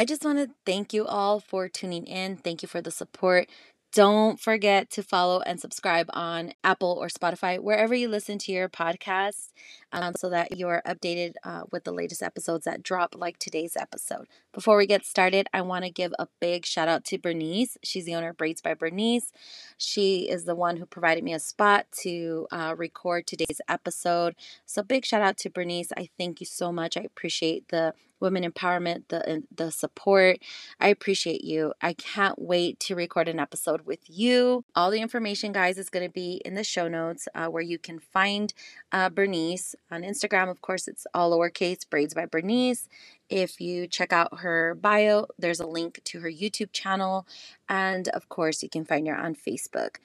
I just want to thank you all for tuning in. Thank you for the support. Don't forget to follow and subscribe on Apple or Spotify, wherever you listen to your podcasts, um, so that you're updated uh, with the latest episodes that drop, like today's episode. Before we get started, I want to give a big shout out to Bernice. She's the owner of Braids by Bernice. She is the one who provided me a spot to uh, record today's episode. So, big shout out to Bernice. I thank you so much. I appreciate the women empowerment, the the support. I appreciate you. I can't wait to record an episode with you. All the information, guys, is going to be in the show notes uh, where you can find uh, Bernice on Instagram. Of course, it's all lowercase braids by Bernice. If you check out her bio, there's a link to her YouTube channel, and of course, you can find her on Facebook.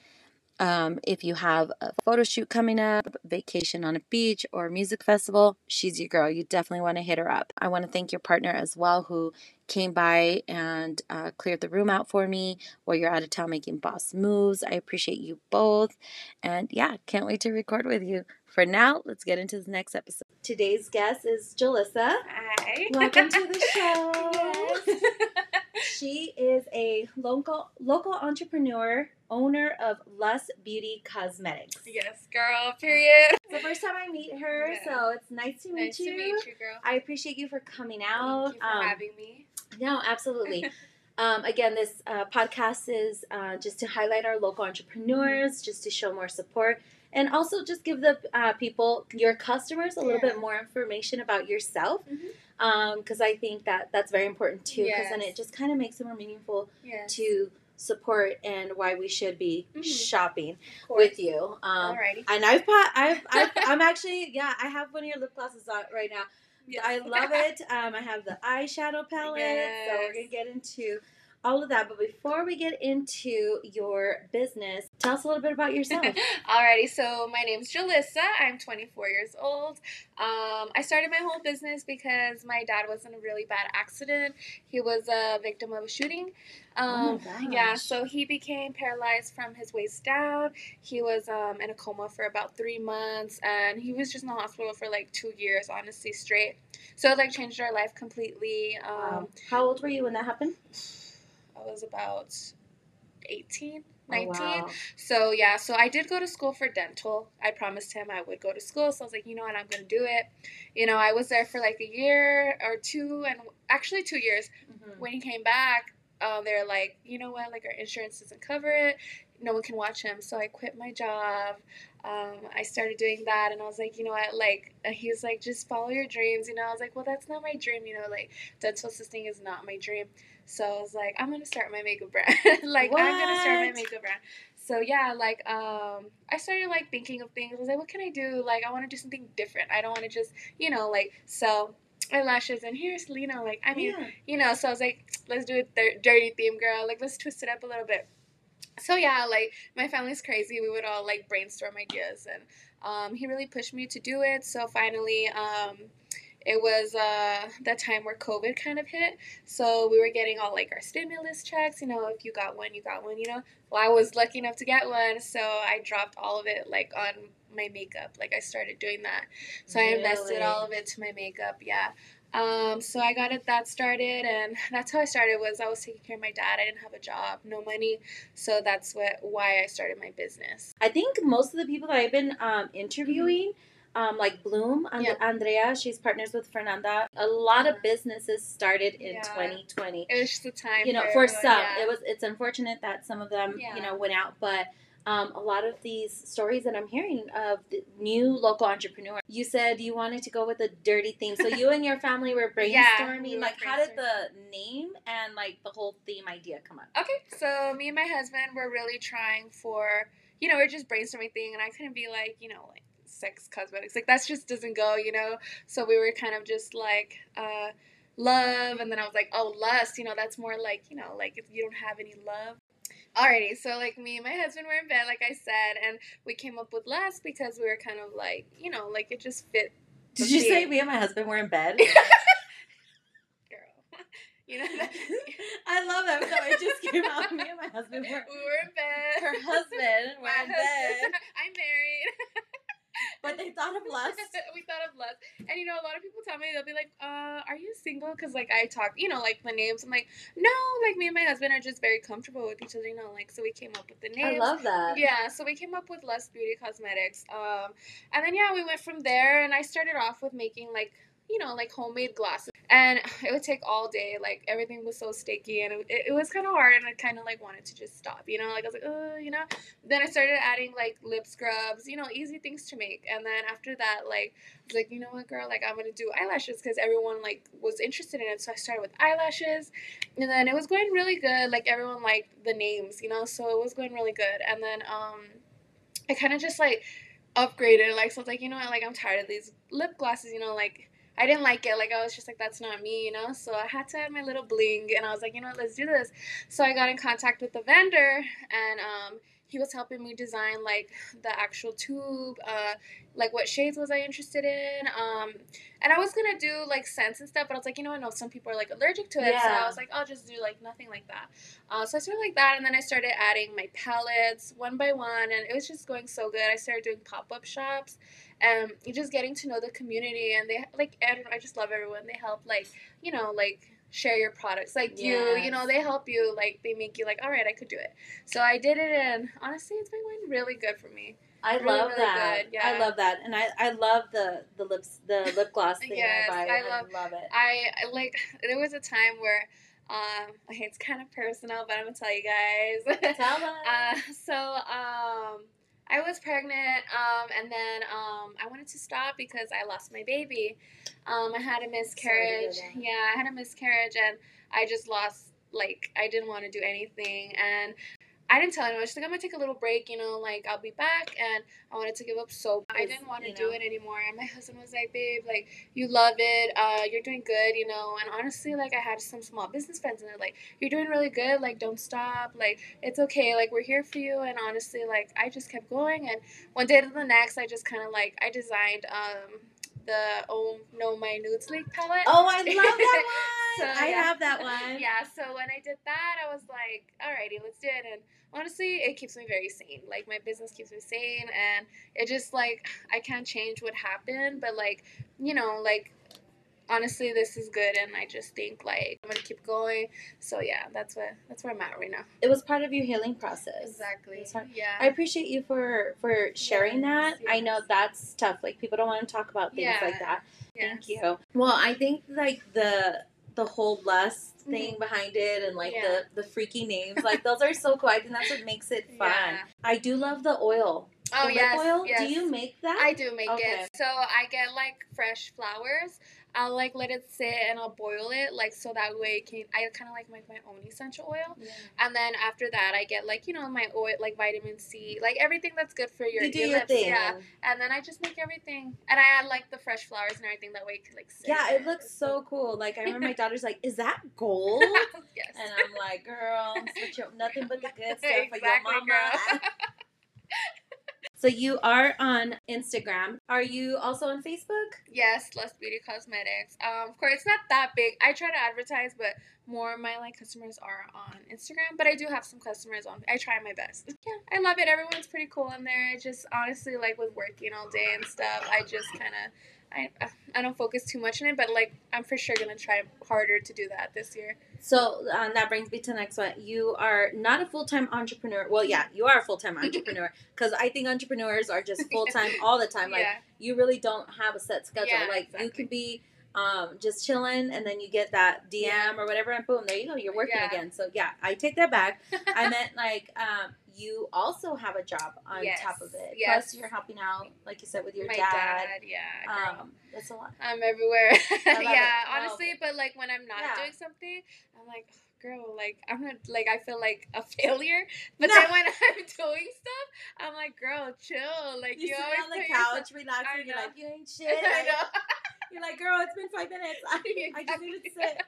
Um, if you have a photo shoot coming up, vacation on a beach, or a music festival, she's your girl. You definitely want to hit her up. I want to thank your partner as well, who came by and uh, cleared the room out for me while you're out of town making boss moves. I appreciate you both. And yeah, can't wait to record with you. For now, let's get into the next episode. Today's guest is Jalissa. Hi. Welcome to the show. Yes. She is a local local entrepreneur, owner of Lust Beauty Cosmetics. yes, girl. Period. It's the first time I meet her, Yeah. so it's nice to meet nice you. to meet you, girl. I appreciate you for coming out. Thank you for Um, having me. no, absolutely. um, again, this uh, podcast is uh, just to highlight our local entrepreneurs, just to show more support, and also just give the uh, people, your customers, a little Yeah. bit more information about yourself. Because I think that that's very important too. Because then it just kind of makes it more meaningful Yes. to support and why we should be Mhm. shopping with you. Um, Alrighty. and I've, I've, I've, I'm actually, yeah, I have one of your lip glosses on right now. Yes. I love it. Um, I have the eyeshadow palette, so we're gonna get into all of that. But before we get into your business, tell us a little bit about yourself. Alrighty, so my name's Jalissa. I'm 24 years old. Um, I started my whole business because my dad was in a really bad accident. He was a victim of a shooting. Um, oh my Yeah, so he became paralyzed from his waist down. He was um, in a coma for about three months, and he was just in the hospital for like two years, honestly, straight. So it like changed our life completely. Um, Wow. How old were you when that happened? I was about 18, Oh, 19. wow. So yeah, so I did go to school for dental. I promised him I would go to school, so I was like, you know what, I'm gonna do it. You know, I was there for like a year or two, and actually two years. Mhm. When he came back, uh, they're like, you know what, like our insurance doesn't cover it. No one can watch him, so I quit my job. Um, I started doing that, and I was like, you know what, like he was like, just follow your dreams. You know, I was like, well, that's not my dream. You know, like dental assisting is not my dream. So I was like, I'm gonna start my makeup brand. like I'm gonna start my makeup brand. So yeah, like um, I started like thinking of things. I was like, what can I do? Like I want to do something different. I don't want to just, you know, like sell eyelashes and here's Lena. Like I mean, Yeah. you know. So I was like, let's do a dir- dirty theme, girl. Like let's twist it up a little bit. So yeah, like my family's crazy. We would all like brainstorm ideas, and um, he really pushed me to do it. So finally, um, it was uh, that time where COVID kind of hit. So we were getting all like our stimulus checks. You know, if you got one, you got one. You know, well, I was lucky enough to get one, so I dropped all of it like on my makeup. Like I started doing that. So I invested all of it to my makeup. Yeah. Um, so I got it that started, and that's how I started. Was I was taking care of my dad. I didn't have a job, no money, so that's what why I started my business. I think most of the people that I've been um, interviewing, um, like Bloom, and Yeah. Andrea, she's partners with Fernanda. A lot of businesses started in Yeah. 2020. It was the time. You know, for everyone, some, yeah. it was. It's unfortunate that some of them, you know, went out, but. Um, a lot of these stories that I'm hearing of the new local entrepreneurs. You said you wanted to go with a dirty theme, so you and your family were brainstorming. Yeah, we were like, how did the name and like the whole theme idea come up? Okay, so me and my husband were really trying for, you know, we are just brainstorming thing, and I couldn't be like, you know, like sex cosmetics, like that just doesn't go, you know. So we were kind of just like, uh, love, and then I was like, oh, lust, you know, that's more like, you know, like if you don't have any love. Alrighty, so like me and my husband were in bed, like I said, and we came up with lust because we were kind of like, you know, like it just fit. Did you say me and my husband were in bed? girl? You know, that, I love that. So it just came out. Me and my husband were. we were in bed. Her husband were My in bed, husband- I'm married. but they thought of lust. we thought of lust, and you know, a lot of people tell me they'll be like, "Uh, are you single?" Because like I talk, you know, like the names. I'm like, no, like me and my husband are just very comfortable with each other, you know. Like so we came up with the names. I love that. Yeah, so we came up with Lust Beauty Cosmetics. Um, and then yeah, we went from there, and I started off with making like you know like homemade glasses, and it would take all day. Like everything was so sticky, and it, it was kind of hard, and I kind of like wanted to just stop, you know. Like I was like, oh, you know. Then I started adding like lip scrubs, you know, easy things to make, and then after that, like I was like, you know what, girl, like I'm gonna do eyelashes because everyone like was interested in it. So I started with eyelashes, and then it was going really good. Like everyone liked the names, you know, so it was going really good. And then um, I kind of just like upgraded. Like so, I was like, you know what, like I'm tired of these lip glosses. You know, like I didn't like it. Like I was just like, that's not me, you know. So I had to add my little bling, and I was like, you know what, let's do this. So I got in contact with the vendor, and um, he was helping me design like the actual tube, uh, like what shades was I interested in. Um, and I was gonna do like scents and stuff, but I was like, you know, I know some people are like allergic to it, so I was like, I'll just do like nothing like that. Uh, so I started like that, and then I started adding my palettes one by one, and it was just going so good. I started doing pop up shops, and just getting to know the community, and they like I don't know, I just love everyone. They help like you know like share your products like you you know they help you like they make you like all right i could do it so i did it and honestly it's been going really good for me I Really, love really that. good, I love that, and I, I love the the lips the lip gloss thing. Yes, I, buy. I I love- love it. I I, like there was a time where um okay, it's kind of personal but i'm gonna tell you guys Tell us. uh, so um I was pregnant, um, and then um, I wanted to stop because I lost my baby. Um, I had a miscarriage. Yeah, I had a miscarriage, and I just lost. Like, I didn't want to do anything, and I didn't tell anyone. She's like, I'm gonna take a little break, you know, like I'll be back, and I wanted to give up so. I didn't want to do know. it anymore, and my husband was like, "Babe, like you love it, uh, you're doing good, you know." And honestly, like I had some small business friends, and they're like, "You're doing really good, like don't stop, like it's okay, like we're here for you." And honestly, like I just kept going, and one day to the next, I just kind of like I designed um the oh no my nudes league palette. oh, I love that one. So, I yeah. have that one. Yeah, so when I did that, I was like, alrighty, let's do it. And honestly, it keeps me very sane. Like, my business keeps me sane, and it just, like, I can't change what happened, but, like, you know, like, honestly, this is good, and I just think, like, I'm gonna keep going. So, yeah, that's what that's where I'm at right now. It was part of your healing process. Exactly. Yeah. I appreciate you for for sharing Yes, that. I know that's tough. Like people don't want to talk about things Yeah. like that. Yes. Thank you. Well, I think like the the whole lust thing behind it and like Mm-hmm. Yeah. the the freaky names, like those are so cool. I think that's what makes it fun. Yeah. I do love the oil. Oh, the lip yes. oil. yes. Do you make that? I do make Okay. it. So I get like fresh flowers. I'll like let it sit and I'll boil it like so that way it can I kind of like make my own essential oil. Yeah. And then after that I get like you know my oil like vitamin C like everything that's good for your, You do your your lips. thing. Yeah. and- then I just make everything and I add like the fresh flowers and everything that way it can like sit Yeah, it looks so cool. Like I remember my daughter's like, "Is that gold?" yes. And I'm like, "Girl, nothing but the good stuff for your Exactly, mama." So you are on Instagram. Are you also on Facebook? Yes, Lust Beauty Cosmetics. Um, of course, it's not that big. I try to advertise, but more of my like customers are on Instagram. But I do have some customers on. I try my best. Yeah, I love it. Everyone's pretty cool in there. I just honestly like with working all day and stuff. I just kind of. I, I don't focus too much on it, but like I'm for sure gonna try harder to do that this year. So um, that brings me to the next one. You are not a full time entrepreneur. Well, yeah, you are a full time entrepreneur because I think entrepreneurs are just full time all the time. Like yeah, you really don't have a set schedule. Yeah, like you exactly. could be um, just chilling and then you get that DM Yeah. or whatever, and boom, there you go. You're working again. So yeah, I take that back. I meant like um, you also have a job on Yes, top of it. yes. Plus, you're helping out, like you said, with your my dad. dad. Yeah, girl. Um, that's a lot. I'm everywhere. yeah, it. No. honestly, but like when I'm not Yeah. doing something, I'm like, girl, like I'm not like I feel like a failure. But No. then when I'm doing stuff, I'm like, girl, chill. Like You, you, sit always on the couch, yourself- relaxing. You're like, you ain't shit. I know. You're like, girl, it's been five minutes. I, I just need to sit.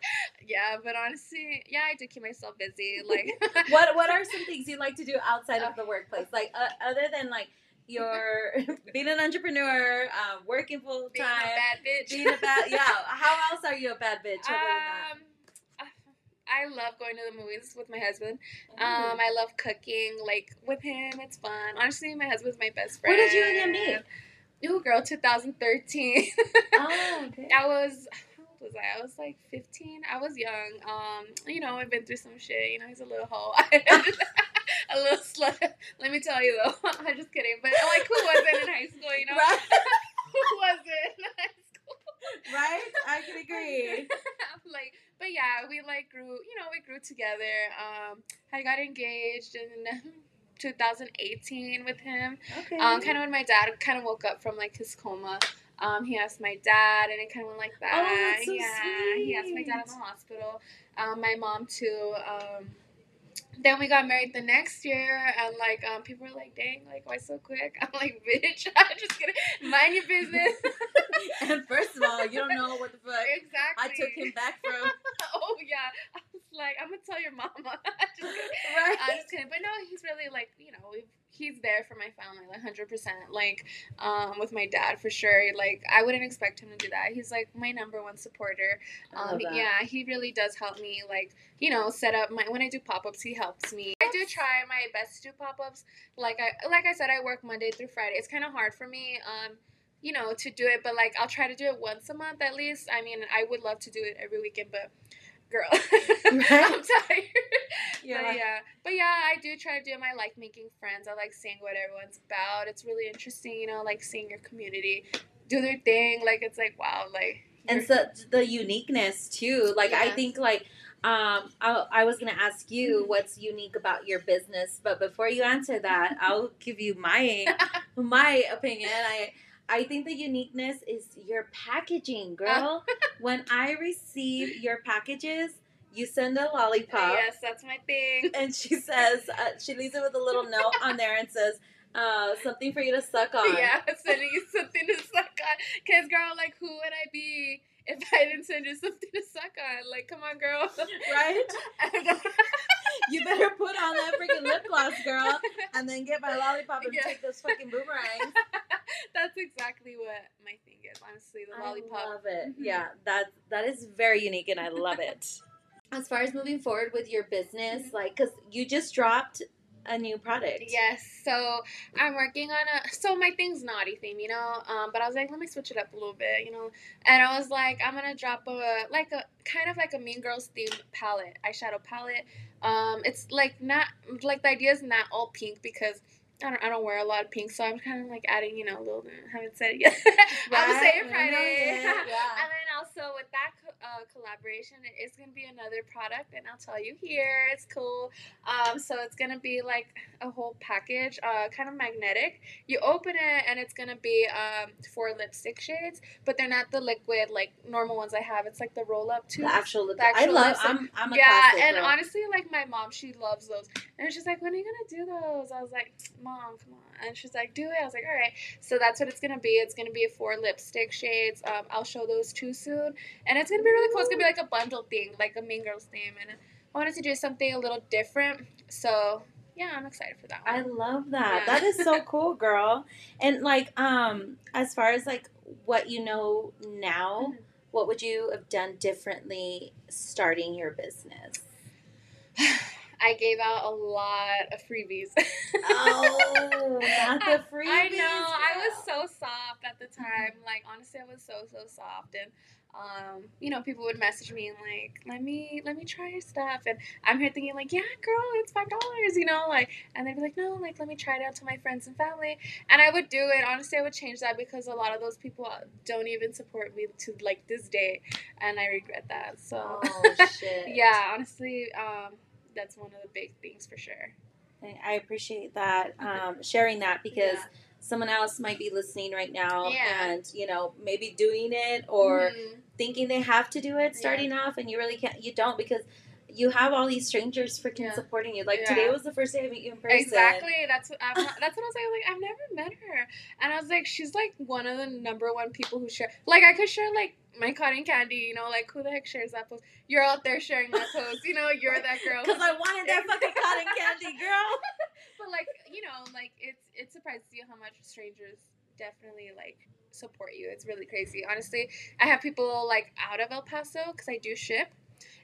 yeah, but honestly, yeah, I do keep myself busy. Like What What are some things you like to do outside of the workplace? Like uh, other than like your being an entrepreneur, uh, working full time, being a bad bitch. being a bad yeah. How else are you a bad bitch? Other Um, I love going to the movies with my husband. that? Um, I love cooking, like with him. It's fun. Honestly, my husband's my best friend. Where did you and him meet? New Girl 2013. Oh, okay. I was how old was I? I was like 15. I was young. Um, you know, I've been through some shit. You know, he's a little hoe. a little slut. Let me tell you though. I'm just kidding. But like, who wasn't in high school? You know, Right. who wasn't in high school? Right? I can agree. like, but yeah, we like grew. You know, we grew together. Um, I got engaged in 2018 with him. Okay. Um, kind of when my dad kind of woke up from like his coma. Um, he asked my dad, and it kind of went like that. Oh, that's so yeah, he asked my dad in the hospital. Um, my mom too. Um, then we got married the next year, and like um, people were like, "Dang, like why so quick?" I'm like, "Bitch, I'm just gonna Mind your business." and first of all, you don't know what the fuck. exactly. I took him back from. oh yeah, like, I'm gonna tell your mama. just kidding. Right. I'm just kidding, but no, he's really like you know he's there for my family like hundred percent. Like um, with my dad for sure. Like I wouldn't expect him to do that. He's like my number one supporter. Um, yeah, he really does help me. Like you know set up my when I do pop ups, he helps me. I do try my best to do pop ups. Like I like I said, I work Monday through Friday. It's kind of hard for me. Um, you know, to do it, but like I'll try to do it once a month at least. I mean, I would love to do it every weekend, but girl, I'm tired. You're but yeah, but yeah, I do try to do my like making friends. I like seeing what everyone's about. It's really interesting, you know, like seeing your community do their thing. Like it's like wow, like and so the uniqueness too like i think like um I, I was gonna ask you Mhm. what's unique about your business but before you answer that i'll give you my my opinion i i think the uniqueness is your packaging girl when i receive your packages you send a lollipop yes, that's my thing. and she says uh, she leaves it with a little note on there and says uh, something for you to suck on Yeah, sending you something to suck on. Cause girl, like, who would I be if I didn't send you something to suck on? Like, come on, girl. right you better put on that freaking lip gloss girl and then get my lollipop and Yeah. take those fucking boomerangs. That's exactly what my thing is. Honestly, the lollipop. I love it. Mhm. Yeah, that that is very unique and I love it. As far as moving forward with your business, Mhm. like, cause you just dropped a new product. Yes, so I'm working on a. So my thing's naughty theme, you know. Um, but I was like, let me switch it up a little bit, you know. And I was like, I'm gonna drop a like a kind of like a Mean Girls themed palette, eyeshadow palette. Um, it's like not like the idea is not all pink because. I don't, I don't wear a lot of pink, so I'm kind of like adding, you know, a little. I haven't said it yet. I will say Right? it Friday. yeah. And then also with that uh, collaboration, it is going to be another product, and I'll tell you here. It's cool. Um, so it's going to be like a whole package, uh, kind of magnetic. You open it, and it's going to be um, four lipstick shades, but they're not the liquid like normal ones I have. It's like the roll up too. The actual lip. The actual I love. lipstick. I'm. I'm a yeah, and girl. honestly, like my mom, she loves those, and she's like, "When are you gonna do those?" I was like, "Mom, come on," and she's like, "Do it." I was like, "All right." So that's what it's gonna be. It's gonna be four lipstick shades. Um, I'll show those too soon, and it's gonna be really cool. It's gonna be like a bundle thing, like a Mean Girls theme, and I wanted to do something a little different. So yeah, I'm excited for that. I love that. Yeah. That is so cool, girl. And like, um, as far as like what you know now, Mhm. what would you have done differently starting your business? I gave out a lot of freebies. Oh, not the freebies. I know. I was so soft at the time. Like honestly, I was so so soft, and um, you know, people would message me and like, let me let me try your stuff, and I'm here thinking like, yeah, girl, it's five dollars, you know, like, and they'd be like, no, like, let me try it out to my friends and family, and I would do it. Honestly, I would change that because a lot of those people don't even support me to like this day, and I regret that. So, Oh shit. yeah, honestly, um, that's one of the big things for sure. I- I appreciate that um, sharing that because Yeah. someone else might be listening right now Yeah. and you know maybe doing it or Mhm. thinking they have to do it Yeah. starting off and you really can't you don't because you have all these strangers freaking Yeah. supporting you like Yeah. today was the first day I met you in person Exactly. That's what I'm, that's what I was like. Like I've never met her, and I was like, she's like one of the number one people who share. Like I could share like my cotton candy. You know, like who the heck shares that post? You're out there sharing that post. You know, you're that girl. because I wanted that fucking cotton candy girl But like you know, like it's it surprises you how much strangers definitely like support you. It's really crazy. Honestly, I have people like out of El Paso because I do ship.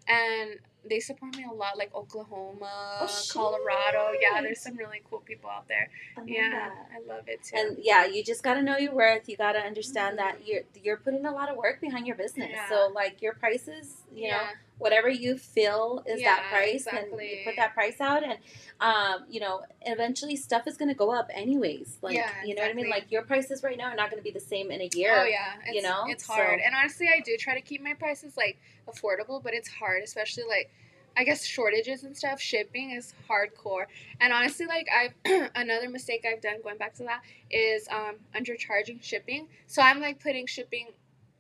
And they support me a lot, like Oklahoma, Oh, Colorado. Yeah, there's some really cool people out there. I Yeah, that. I love it too. And yeah, you just gotta know your worth. You gotta understand that you're you're putting a lot of work behind your business. Mm-hmm. Yeah. So like your prices, you know, whatever you feel is that Yeah, price, and exactly. you put that price out, and um, you know, eventually stuff is gonna go up anyways. Like Yeah, you know what I mean? Like your prices right now are not gonna be the same in a year. Oh yeah, it's, you know? it's hard. So- And honestly, I do try to keep my prices like affordable, but it's hard, especially like I guess shortages and stuff. Shipping is hardcore. And honestly, like I've another mistake I've done going back to that is um undercharging shipping. So I'm like putting shipping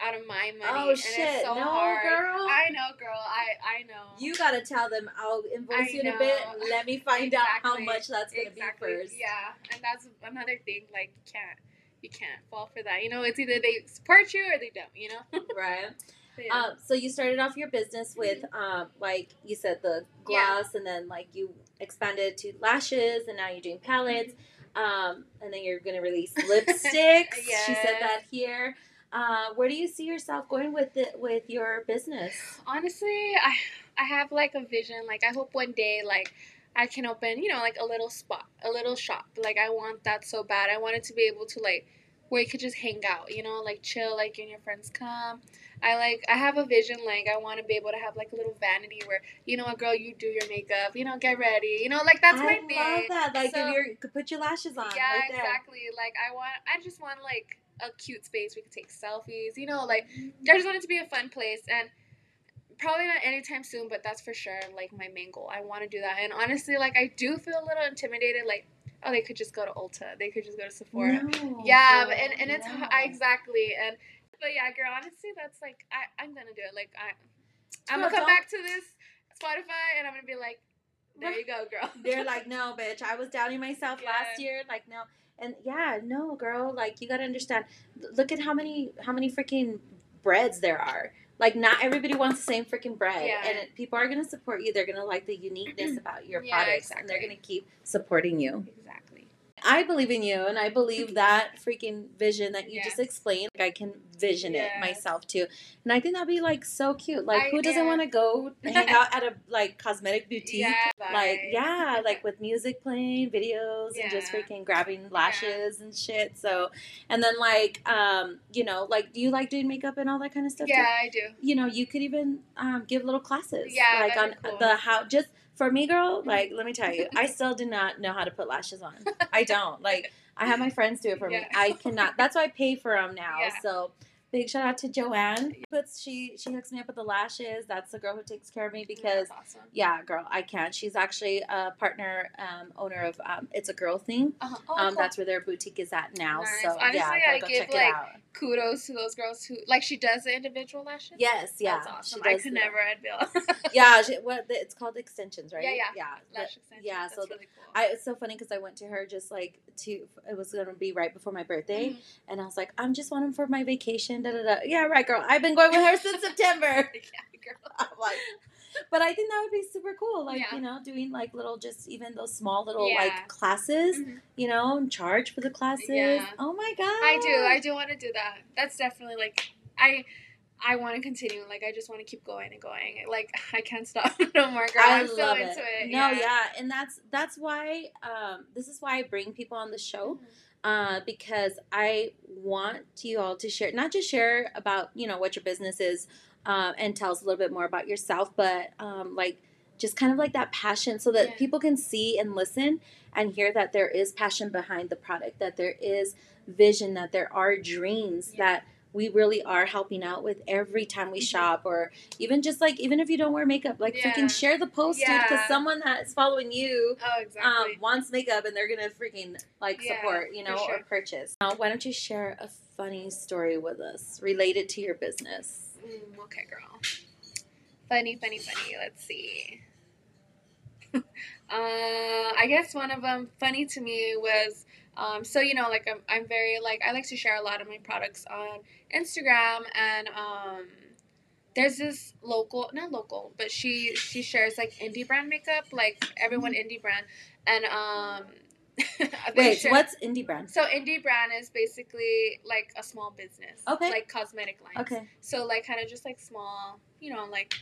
out of my money. Oh and shit! It's so no, hard. girl. I know, girl. I I know. you gotta tell them I'll invoice I you in a bit. Let me find out how much that's gonna exactly. be first. Yeah, and that's another thing. Like you can't you can't fall for that. You know, it's either they support you or they don't. You know. Right. Yeah. Um, so you started off your business with, um, like you said, the Mm-hmm. Yeah. gloss, and then like you expanded to lashes, and now you're doing palettes, um, and then you're gonna release lipsticks. She said that here. Uh, where do you see yourself going with it with your business? honestly i i have like a vision like i hope one day like i can open you know like a little spot a little shop like i want that so bad i wanted to be able to like where you could just hang out you know like chill like you and your friends come i like i have a vision like i want to be able to have like a little vanity where you know a girl you do your makeup you know get ready you know like that's I my thing. I love that. Like So- if you're, you could put your lashes on yeah right there. exactly like i want i just want like a cute space we could take selfies you know like I mm-hmm. just want it to be a fun place and probably not anytime soon, but that's for sure like my main goal. I want to do that. And honestly, like I do feel a little intimidated like oh, they could just go to Ulta. They could just go to Sephora. No, yeah, girl, and and it's no. exactly. And but yeah, girl, honestly, that's like I I'm going to do it. Like I I'm Girl, going to come don't- back to this Spotify and I'm going to be like there you go, girl. They're like, no, bitch. I was doubting myself last year. Like, no, and yeah, no, girl. Like, you gotta understand. Look at how many how many freaking breads there are. Like, not everybody wants the same freaking bread, Yeah. and it, people are gonna support you. They're gonna like the uniqueness about your Yeah, products, and they're gonna keep supporting you. I believe in you, and I believe that freaking vision that you just explained. Like, I can vision it myself too, and I think that'd be like so cute. Like, I- who doesn't yeah. want to go hang out at a like cosmetic boutique? Yeah, like yeah like with music playing videos and just freaking grabbing lashes and shit so and then like um you know like do you like doing makeup and all that kind of stuff too? Yeah, I do. you know you could even um give little classes Yeah, like on cool. the how just for me girl like let me tell you i still do not know how to put lashes on. I don't. Like i have my friends do it for me. I cannot that's why i pay for them now. Yeah. so big shout out to joanne puts she she hooks me up with the lashes that's the girl who takes care of me because awesome. yeah, girl, I can't. She's actually a partner, um, owner of um, It's a Girl Thing. Uh-huh. Oh, Um, cool. that's where their boutique is at now. Nice. So Honestly, yeah, I give, like, kudos to those girls who like she does the individual lashes. Yes, yeah, That's awesome. she I could the- never. I'd be Yeah, she, what the, it's called extensions, right? Yeah, yeah. yeah. lash extension. yeah, That's so really cool. I, it's so funny because I went to her just like to it was gonna be right before my birthday, Mhm. and I was like, I'm just wanting for my vacation. Da da da. Yeah, right, girl. I've been going with her since September. yeah, girl. I'm like, but I think that would be super cool. Like Yeah. you know, doing like little, just even those small little Yeah. like classes. Mhm. You know, and charge for the classes. Yeah. Oh my god. I do. I do want to do that. That's definitely like I. I want to continue. Like I just want to keep going and going. Like I can't stop no more, girl. I I'm so into it. No, yeah. and that's that's why um, this is why I bring people on the show Mhm. Uh, because I want you all to share, not just share about you know what your business is uh, and tell us a little bit more about yourself, but um, like just kind of like that passion, so that Yeah. people can see and listen and hear that there is passion behind the product, that there is vision, that there are dreams, Yeah. that we really are helping out with every time we Mhm. shop, or even just like even if you don't wear makeup, like Yeah. freaking share the post, dude, because someone that's following you Oh, exactly. um, wants makeup and they're gonna freaking like Yeah, support, you know, or purchase. Uh, why don't you share a funny story with us related to your business? Mm, okay, girl. Funny, funny, funny. Let's see. uh, I guess one of them funny to me was um, so you know like I'm, I'm very like I like to share a lot of my products on Instagram and um, there's this local not local but she she shares like indie brand makeup like everyone indie brand and um Wait, share- what's indie brand? so indie brand is basically like a small business Okay. like cosmetic lines Okay. so like kind of just like small, you know, like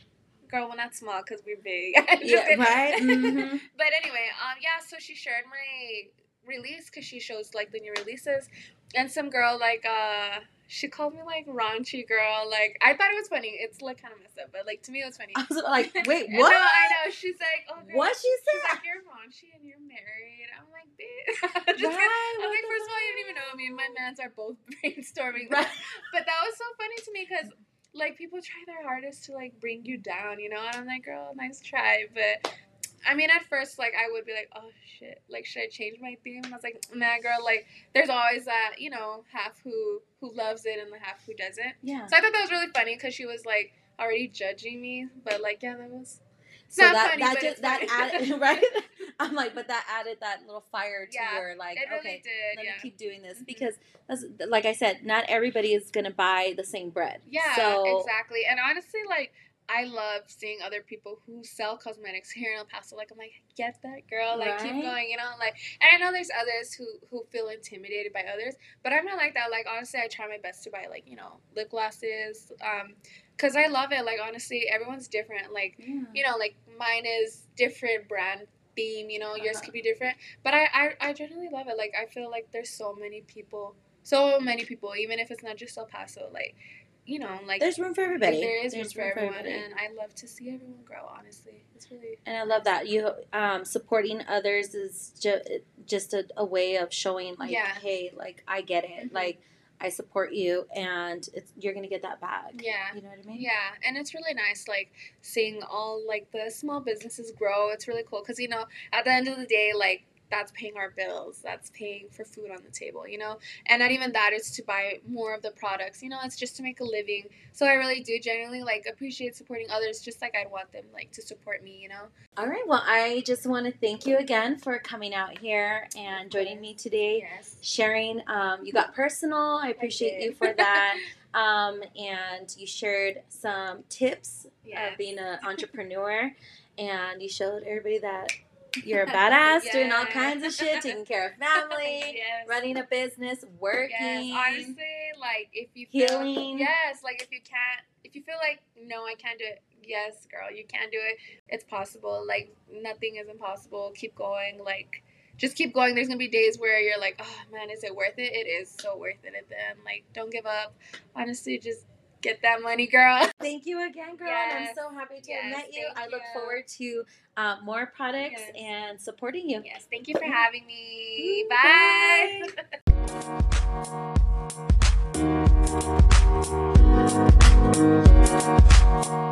girl, we're not small because we're big. yeah, right. Mm-hmm. but anyway, um, yeah. So she shared my release because she shows like the new releases, and some girl like uh she called me like raunchy girl. Like I thought it was funny. It's like kind of messed up, but like to me it was funny. I was like, wait, what? no, I know. She's like, oh, girl. what she said? She's like, you're raunchy and you're married. I'm like, bitch. Just Right. I'm like, first of all, you didn't even know me and my mans are both brainstorming. Right. But that was so funny to me because like people try their hardest to like bring you down, you know. And I'm like, girl, nice try, but. I mean, at first, like I would be like, "Oh shit! Like, should I change my theme?" And I was like, "Nah, girl. Like, there's always that, you know, half who who loves it and the half who doesn't." Yeah. So I thought that was really funny because she was like already judging me, but like, yeah, that was. So not that funny, that just that funny. added right. I'm like, but that added that little fire to Yeah, your like. really okay, did. let yeah. me keep doing this Mhm. because that's like I said, not everybody is gonna buy the same bread. Yeah, So exactly. And honestly, like I love seeing other people who sell cosmetics here in El Paso. Like I'm like, get that girl, like keep going, you know. Like, and I know there's others who who feel intimidated by others, but I'm not like that. Like honestly, I try my best to buy like you know lip glosses, um, cause I love it. Like honestly, everyone's different. Like Yeah. you know, like mine is different brand theme. You know, yours Uh-huh. could be different, but I, I I generally love it. Like I feel like there's so many people, so many people, even if it's not just El Paso, like. You know, like There's room for everybody. there is There's room for everyone, everybody. and I love to see everyone grow. Honestly, it's really And I love that you um, supporting others is ju- just a, a way of showing like, Yeah. hey, like I get it, Mhm. like I support you, and it's you're gonna get that back. yeah. You know what I mean? Yeah, and it's really nice, like seeing all like the small businesses grow. It's really cool because you know, at the end of the day, like that's paying our bills, that's paying for food on the table, you know, and not even that. It's to buy more of the products, you know. It's just to make a living. So I really do genuinely like appreciate supporting others, just like I'd want them like to support me, you know. All right. Well, I just want to thank you again for coming out here and joining me today. Yes. Sharing, um, you got personal. I appreciate you for that. um, and you shared some tips Yeah. of being an entrepreneur, and you showed everybody that you're a badass, doing all kinds of shit, taking care of family, yes. running a business, working. Yes, honestly, like if you Healing. Feel, yes, like if you can't, if you feel like no, I can't do it. Yes, girl, you can do it. It's possible. Like nothing is impossible. Keep going. Like just keep going. There's gonna be days where you're like, oh man, is it worth it? It is so worth it at the end. Like don't give up. Honestly, just get that money, girl. Thank you again, girl. and I'm so happy to have met you. I look you. forward to uh, more products Yes. and supporting you. Yes, thank you for having me. Bye. bye.